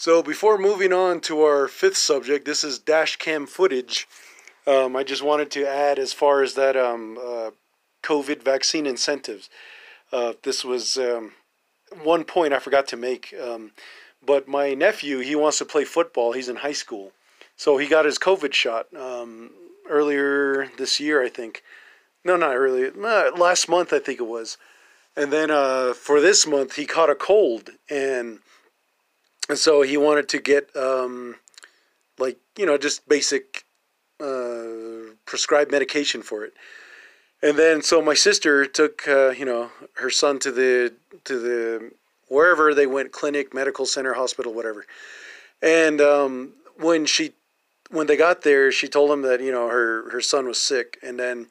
So before moving on to our fifth subject, this is dash cam footage. Um, I just wanted to add as far as that um, uh, COVID vaccine incentives. Uh, this was um, one point I forgot to make. Um, but my nephew, he wants to play football. He's in high school, so he got his COVID shot um, earlier this year, I think. No, not earlier. Last month, I think it was. And then uh, for this month, he caught a cold, and, and so he wanted to get um, like you know just basic uh, prescribed medication for it. And then so my sister took uh, you know her son to the to the wherever they went clinic, medical center, hospital, whatever. And um, when she when they got there, she told him that you know her her son was sick, and then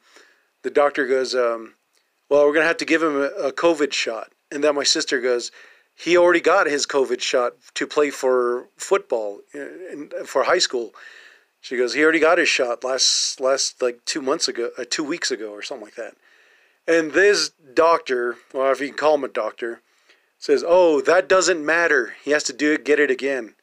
the doctor goes, um, "Well, we're gonna have to give him a, a COVID shot." And then my sister goes, "He already got his COVID shot to play for football in, in, for high school." She goes, "He already got his shot last last like two months ago, uh, two weeks ago, or something like that." And this doctor, well, if you can call him a doctor, says, "Oh, that doesn't matter. He has to do it, get it again."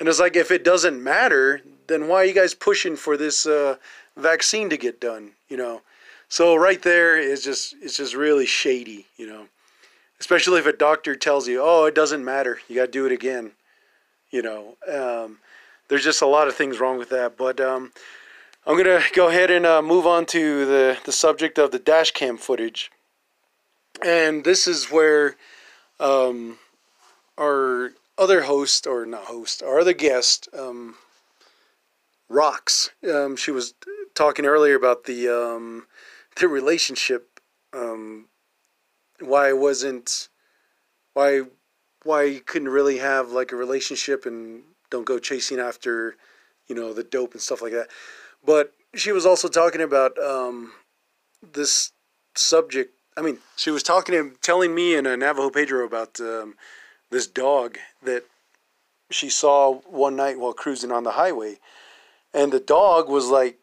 And it's like, if it doesn't matter, then why are you guys pushing for this uh, vaccine to get done? You know, so right there is just it's just really shady. You know, especially if a doctor tells you, "Oh, it doesn't matter. You got to do it again." You know, um, there's just a lot of things wrong with that. But um, I'm gonna go ahead and uh, move on to the the subject of the dash cam footage, and this is where um, our other host, or not host, our other guest, um, Rocks. Um, she was talking earlier about the um, the relationship. Why I wasn't, why why you couldn't really have like a relationship and don't go chasing after, you know, the dope and stuff like that. But she was also talking about um, this subject I mean, she was talking to telling me and uh, Navajo Pedro about um, this dog that she saw one night while cruising on the highway, and the dog was like,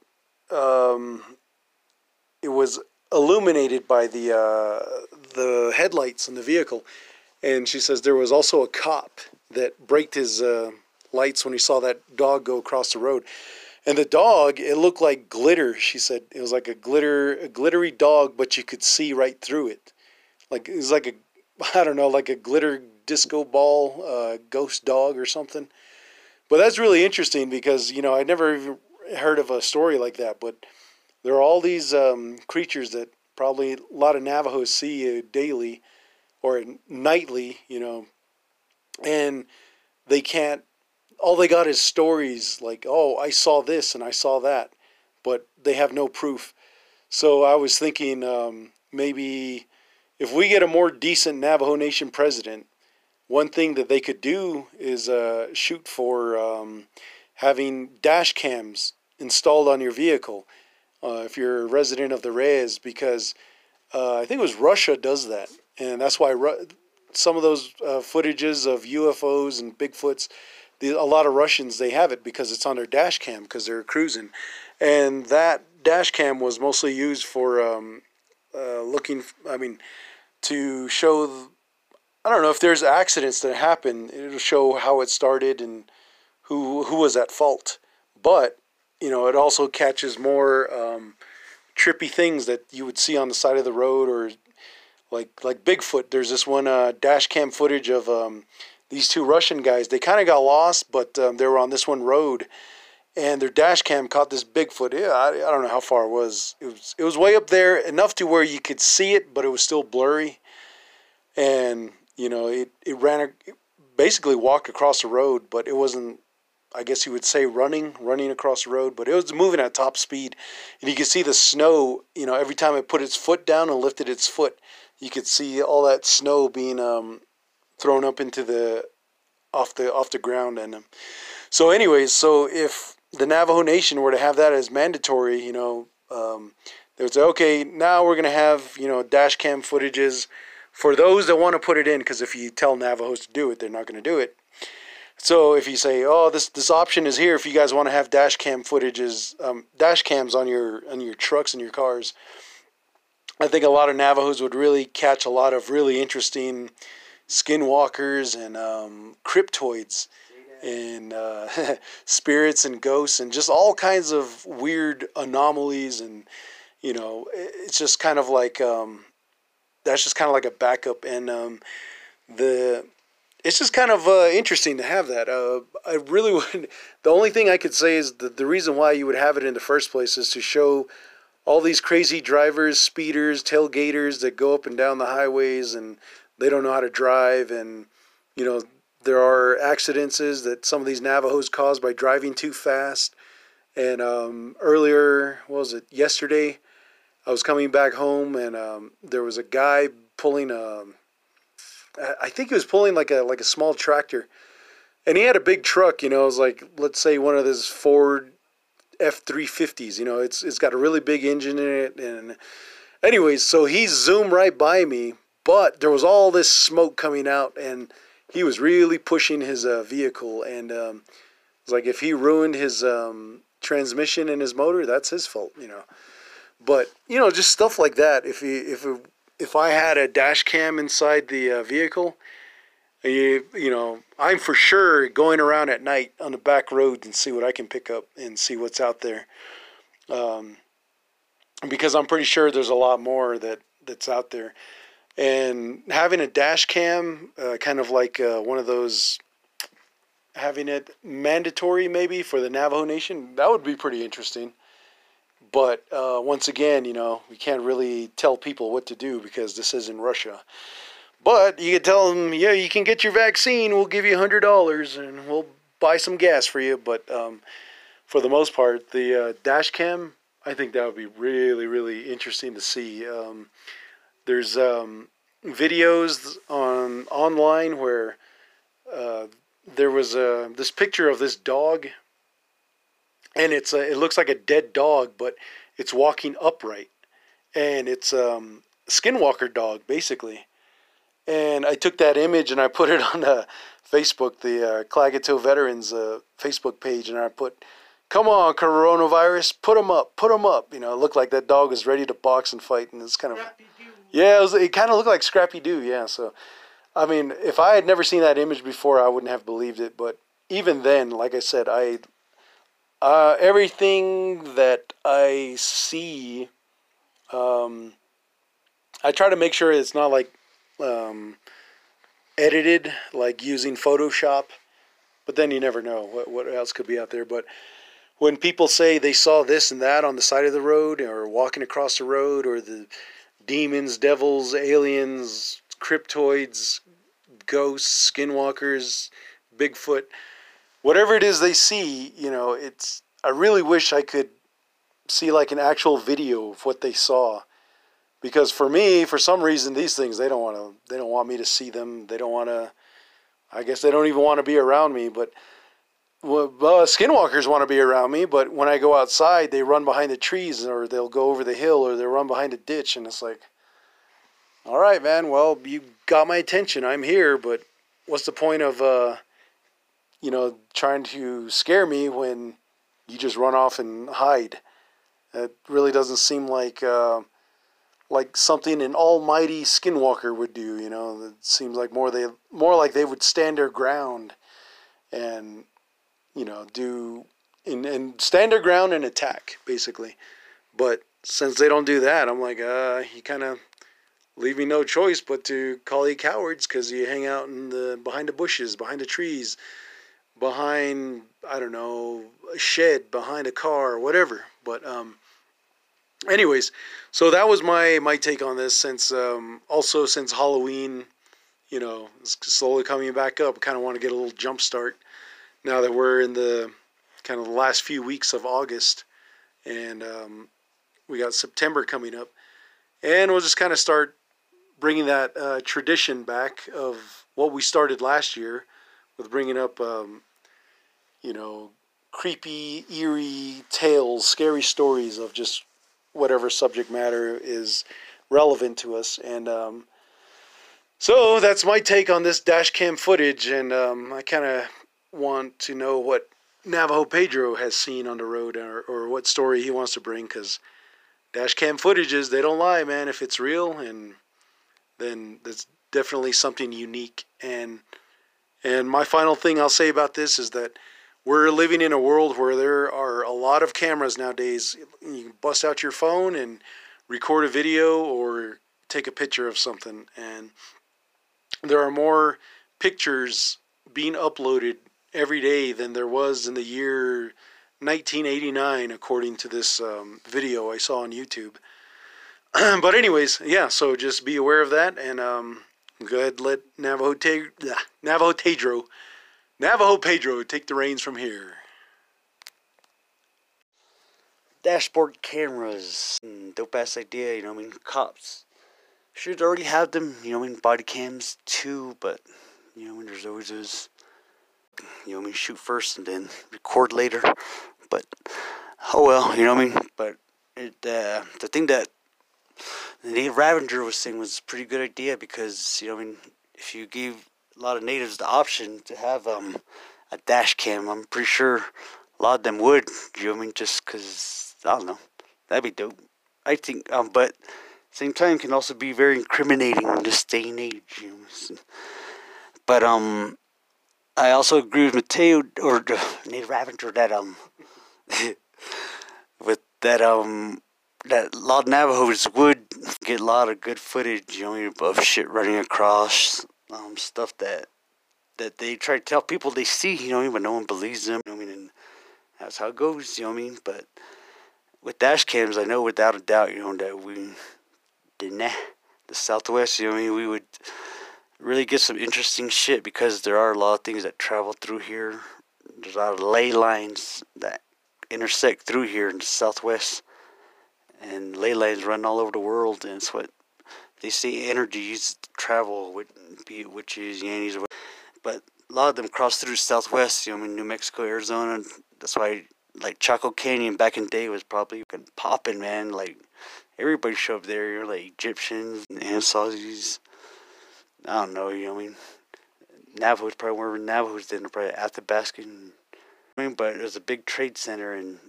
um, it was illuminated by the uh, the headlights in the vehicle, and she says there was also a cop that braked his uh, lights when he saw that dog go across the road. And the dog, it looked like glitter. She said it was like a glitter, a glittery dog, but you could see right through it. Like it was like a, I don't know, like a glitter disco ball, uh, ghost dog or something. But that's really interesting because you know I never even heard of a story like that. But there are all these um, creatures that probably a lot of Navajos see uh, daily or nightly, you know, and they can't all they got is stories like, oh, I saw this and I saw that, but they have no proof. So I was thinking um, maybe if we get a more decent Navajo Nation president, one thing that they could do is uh, shoot for um, having dash cams installed on your vehicle uh, if you're a resident of the Reyes, because uh, I think it was Russia does that, and that's why Ru- some of those uh, footages of UFOs and Bigfoots the, a lot of Russians they have it because it's on their dash cam because they're cruising, and that dash cam was mostly used for um, uh, looking. I mean, to show. I don't know if there's accidents that happen. It'll show how it started and who who was at fault. But you know, it also catches more um, trippy things that you would see on the side of the road or like like Bigfoot. There's this one uh, dash cam footage of um, these two Russian guys. They kind of got lost, but um, they were on this one road, and their dash cam caught this Bigfoot. Yeah, I, I don't know how far it was. It was it was way up there, enough to where you could see it, but it was still blurry. And you know, it it ran it basically walked across the road, but it wasn't. I guess you would say running, running across the road, but it was moving at top speed, and you could see the snow. You know, every time it put its foot down and lifted its foot, you could see all that snow being um, thrown up into the off the off the ground and um, so anyways so if the Navajo Nation were to have that as mandatory you know um, they would say okay now we're gonna have you know dash cam footages for those that want to put it in because if you tell Navajos to do it they're not gonna do it so if you say oh this this option is here if you guys want to have dash cam footages um, dash cams on your on your trucks and your cars I think a lot of Navajos would really catch a lot of really interesting skinwalkers and um, cryptoids and uh, spirits and ghosts and just all kinds of weird anomalies and you know it's just kind of like um, that's just kind of like a backup and um, the it's just kind of uh, interesting to have that. Uh, I really would. The only thing I could say is that the reason why you would have it in the first place is to show all these crazy drivers, speeders, tailgaters that go up and down the highways and they don't know how to drive. And, you know, there are accidents that some of these Navajos cause by driving too fast. And um, earlier, what was it, yesterday, I was coming back home and um, there was a guy pulling a I think he was pulling like a like a small tractor, and he had a big truck. You know, it was like let's say one of those Ford F three fifties. You know, it's it's got a really big engine in it, and anyways, so he zoomed right by me, but there was all this smoke coming out, and he was really pushing his uh, vehicle, and um, it's like if he ruined his um, transmission and his motor, that's his fault. You know. But you know, just stuff like that. If he if if I had a dash cam inside the uh, vehicle, you, you know, I'm for sure going around at night on the back road and see what I can pick up and see what's out there. Um, because I'm pretty sure there's a lot more that that's out there. And having a dash cam, uh, kind of like uh, one of those, having it mandatory maybe for the Navajo Nation, that would be pretty interesting. But uh, once again, you know, we can't really tell people what to do because this is in Russia. But you can tell them, yeah, you can get your vaccine. We'll give you a hundred dollars and we'll buy some gas for you. But um, for the most part, the uh, dash cam, I think that would be really, really interesting to see. Um, there's um, videos on online where uh, there was a, this picture of this dog and it's a, it looks like a dead dog, but it's walking upright, and it's um, skinwalker dog basically. And I took that image and I put it on the Facebook, the uh, Klagetoh Veterans uh, Facebook page, and I put, "Come on, coronavirus, put them up, put them up." You know, it looked like that dog was ready to box and fight, and it's kind of, yeah, it, was, it kind of looked like Scrappy Doo, yeah. So, I mean, if I had never seen that image before, I wouldn't have believed it. But even then, like I said, I uh, everything that I see, um, I try to make sure it's not like um, edited, like using Photoshop. But then you never know what what else could be out there. But when people say they saw this and that on the side of the road, or walking across the road, or the demons, devils, aliens, cryptoids, ghosts, skinwalkers, Bigfoot whatever it is they see, you know, it's. I really wish I could see like an actual video of what they saw, because for me, for some reason, these things they don't want to. They don't want me to see them. They don't want to. I guess they don't even want to be around me. But well, skinwalkers want to be around me. But when I go outside, they run behind the trees, or they'll go over the hill, or they'll run behind a ditch, and it's like, all right, man. Well, you got my attention. I'm here, but what's the point of uh, you know, trying to scare me when you just run off and hide. It really doesn't seem like uh, like something an almighty skinwalker would do. You know, it seems like more they more like they would stand their ground and you know do and, and stand their ground and attack basically. But since they don't do that, I'm like, uh, you kind of leave me no choice but to call you cowards because you hang out in the behind the bushes, behind the trees behind I don't know a shed behind a car or whatever. But um, anyways, so that was my my take on this. Since um, also since Halloween, you know, is slowly coming back up. Kind of want to get a little jump start now that we're in the kind of the last few weeks of August, and um, we got September coming up, and we'll just kind of start bringing that uh, tradition back of what we started last year with bringing up um, you know, creepy, eerie tales, scary stories of just whatever subject matter is relevant to us. And um, so that's my take on this dash cam footage. And um, I kind of want to know what Navajo Pedro has seen on the road or, or what story he wants to bring because dash cam footages, they don't lie, man. If it's real, and then that's definitely something unique. And And my final thing I'll say about this is that we're living in a world where there are a lot of cameras nowadays. You can bust out your phone and record a video or take a picture of something. And there are more pictures being uploaded every day than there was in the year 1989, according to this um, video I saw on YouTube. but anyways, yeah. So just be aware of that, and um, go ahead let Navajo Te- Navajo Pedro Navajo Pedro take the reins from here. Dashboard cameras, dope ass idea. You know, I mean, cops should already have them. You know, I mean, body cams too, but you know, I mean, there's always those. You know, I mean, shoot first and then record later. But oh well, you know what I mean. But it, uh, the thing that Native Ravager was saying was a pretty good idea because you know, I mean, if you gave a lot of natives the option to have um a dash cam, I'm pretty sure a lot of them would. You know I mean? Just because I don't know, that'd be dope. I think, um, but same time can also be very incriminating in this day and age. You know? But um, I also agree with Mateo or uh, Native Ravager that um, with that um that a lot of Navajos would get a lot of good footage, you know, of shit running across, um, stuff that that they try to tell people they see, you know, but no one believes them. You know I mean, and that's how it goes, you know what I mean. But with dash cams, I know without a doubt, you know, that we did not the Southwest, you know, what I mean, we would really get some interesting shit because there are a lot of things that travel through here. There's a lot of ley lines that intersect through here in the Southwest and ley lines run all over the world, and it's what they say energies travel, be it witches, yannies, but a lot of them cross through Southwest. You know, I mean, New Mexico, Arizona. That's why, like Chaco Canyon back in the day was probably popping, man. Like everybody showed up there. You're like Egyptians and Anasazis. I don't know. You know, I mean, Navajo's probably more Navajos than the probably Athabascan. I mean, but it was a big trade center and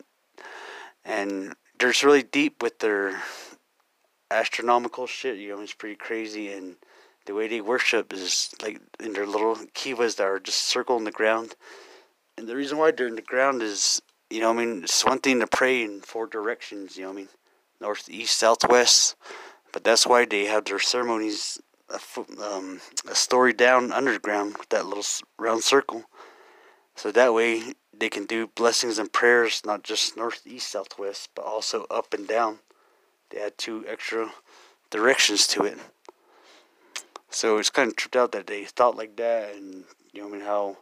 and they're just really deep with their astronomical shit. You know, it's pretty crazy, and the way they worship is like in their little kivas that are just circling the ground. And the reason why they're in the ground is, you know, I mean, it's one thing to pray in four directions. You know, I mean, north, east, south, west. But that's why they have their ceremonies a, um, a story down underground with that little round circle. So that way they can do blessings and prayers not just north, east, southwest, but also up and down. They add two extra directions to it. So it's kind of tripped out that they thought like that, and you know, I mean, how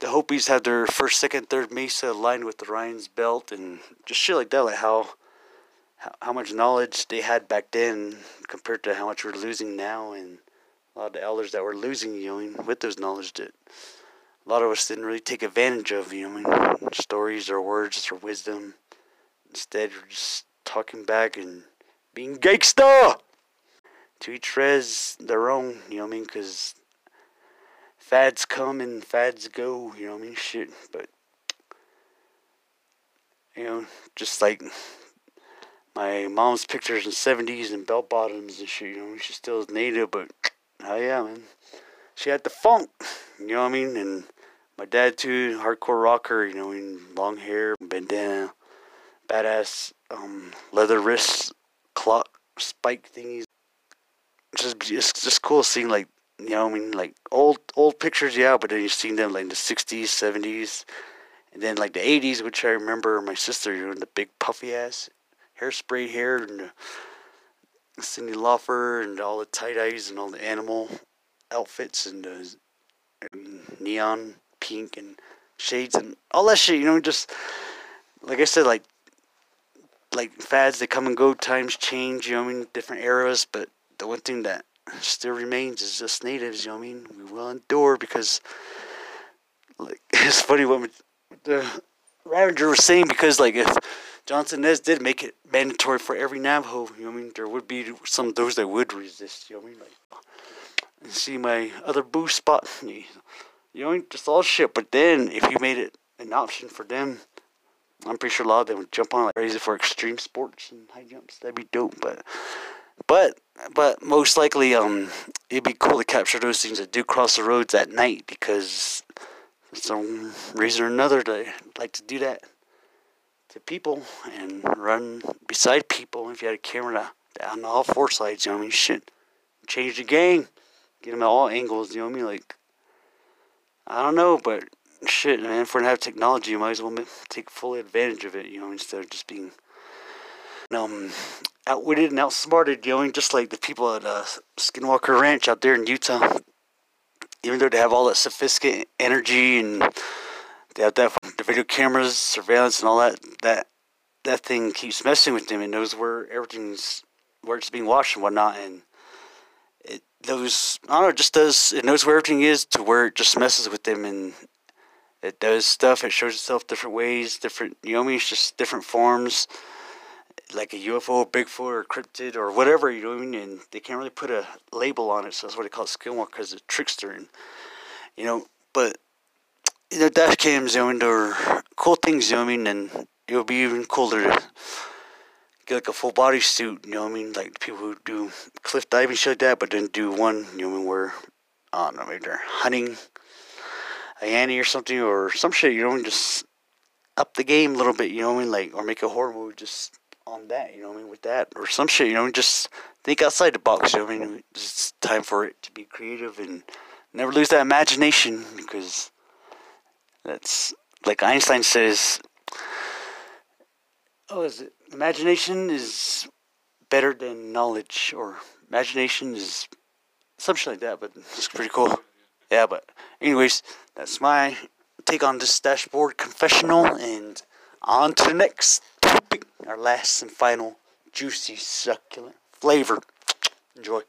the Hopis had their first, second, third mesa aligned with the Orion's belt, and just shit like that, like how how, much knowledge they had back then compared to how much we're losing now, and a lot of the elders that were losing, you know, with those knowledge that a lot of us didn't really take advantage of, you know, I mean, stories or words or wisdom. Instead, we're just talking back and being gangsta. To each res their own, you know what I mean? Because fads come and fads go, you know what I mean? Shit, but you know, just like my mom's pictures in seventies and bell bottoms and shit, you know, she still is native, but oh yeah, man, she had the funk, you know what I mean? And my dad too, hardcore rocker, you know, long hair, bandana, badass um, leather wrist clock spike thingies. Just it's just cool seeing like you know I mean like old old pictures yeah, but then you seen them like in the sixties, seventies, and then like the eighties, which I remember my sister doing the big puffy ass hairspray hair and Cyndi Lauper and all the tie dyes and all the animal outfits and the neon pink and shades and all that shit. You know, just like I said, like like fads they come and go, times change. You know, I mean, different eras. But the one thing that still remains is just natives. You know, I mean, we will endure because like it's funny what the Ravager was saying because like if Jonathan Nez did make it mandatory for every Navajo, you know what I mean, there would be some those that would resist. You know what I mean, like. And see my other boo spot. You know, just all shit. But then, if you made it an option for them, I'm pretty sure a lot of them would jump on like crazy for extreme sports and high jumps. That'd be dope. But But but most likely, um, it'd be cool to capture those things that do cross the roads at night because for some reason or another they like to do that to people and run beside people. If you had a camera down all four sides, you know what I mean? Shit, change the game, get them at all angles. You know what I mean? Like I don't know, but shit, man. If we're gonna have technology, you might as well take full advantage of it. You know, instead of just being um outwitted and outsmarted, you know, just like the people at uh, Skinwalker Ranch out there in Utah. Even though they have all that sophisticated energy and they have that the video cameras, surveillance, and all that, that that thing keeps messing with them and knows where everything's where it's being watched and whatnot, and it those I don't know, just does it knows where everything is to where it just messes with them and it does stuff. It shows itself different ways, different you know I mean. It's just different forms like a UFO, Bigfoot, or cryptid, or whatever, you know what I mean? And they can't really put a label on it, so that's what they call it Skinwalker, because it's trickster. And, you know, but, you know, dash cams, you know, they're cool things, you know what I mean? And it would be even cooler to get like a full body suit, you know what I mean? Like people who do cliff diving, shit like that, but then do one, you know what I mean, where, I don't know, maybe they're hunting a Annie or something, or some shit, you know, just up the game a little bit, you know what I mean? Like, or make a horror movie just on that, you know what I mean, with that or some shit, you know, just think outside the box, you know what I mean? It's time for it to be creative and never lose that imagination because that's like Einstein says. Oh, is it imagination is better than knowledge or imagination is something like that, but it's pretty cool yeah, but anyways, that's my take on this dashboard confessional, and on to the next topic, our last and final juicy succulent flavor. Enjoy.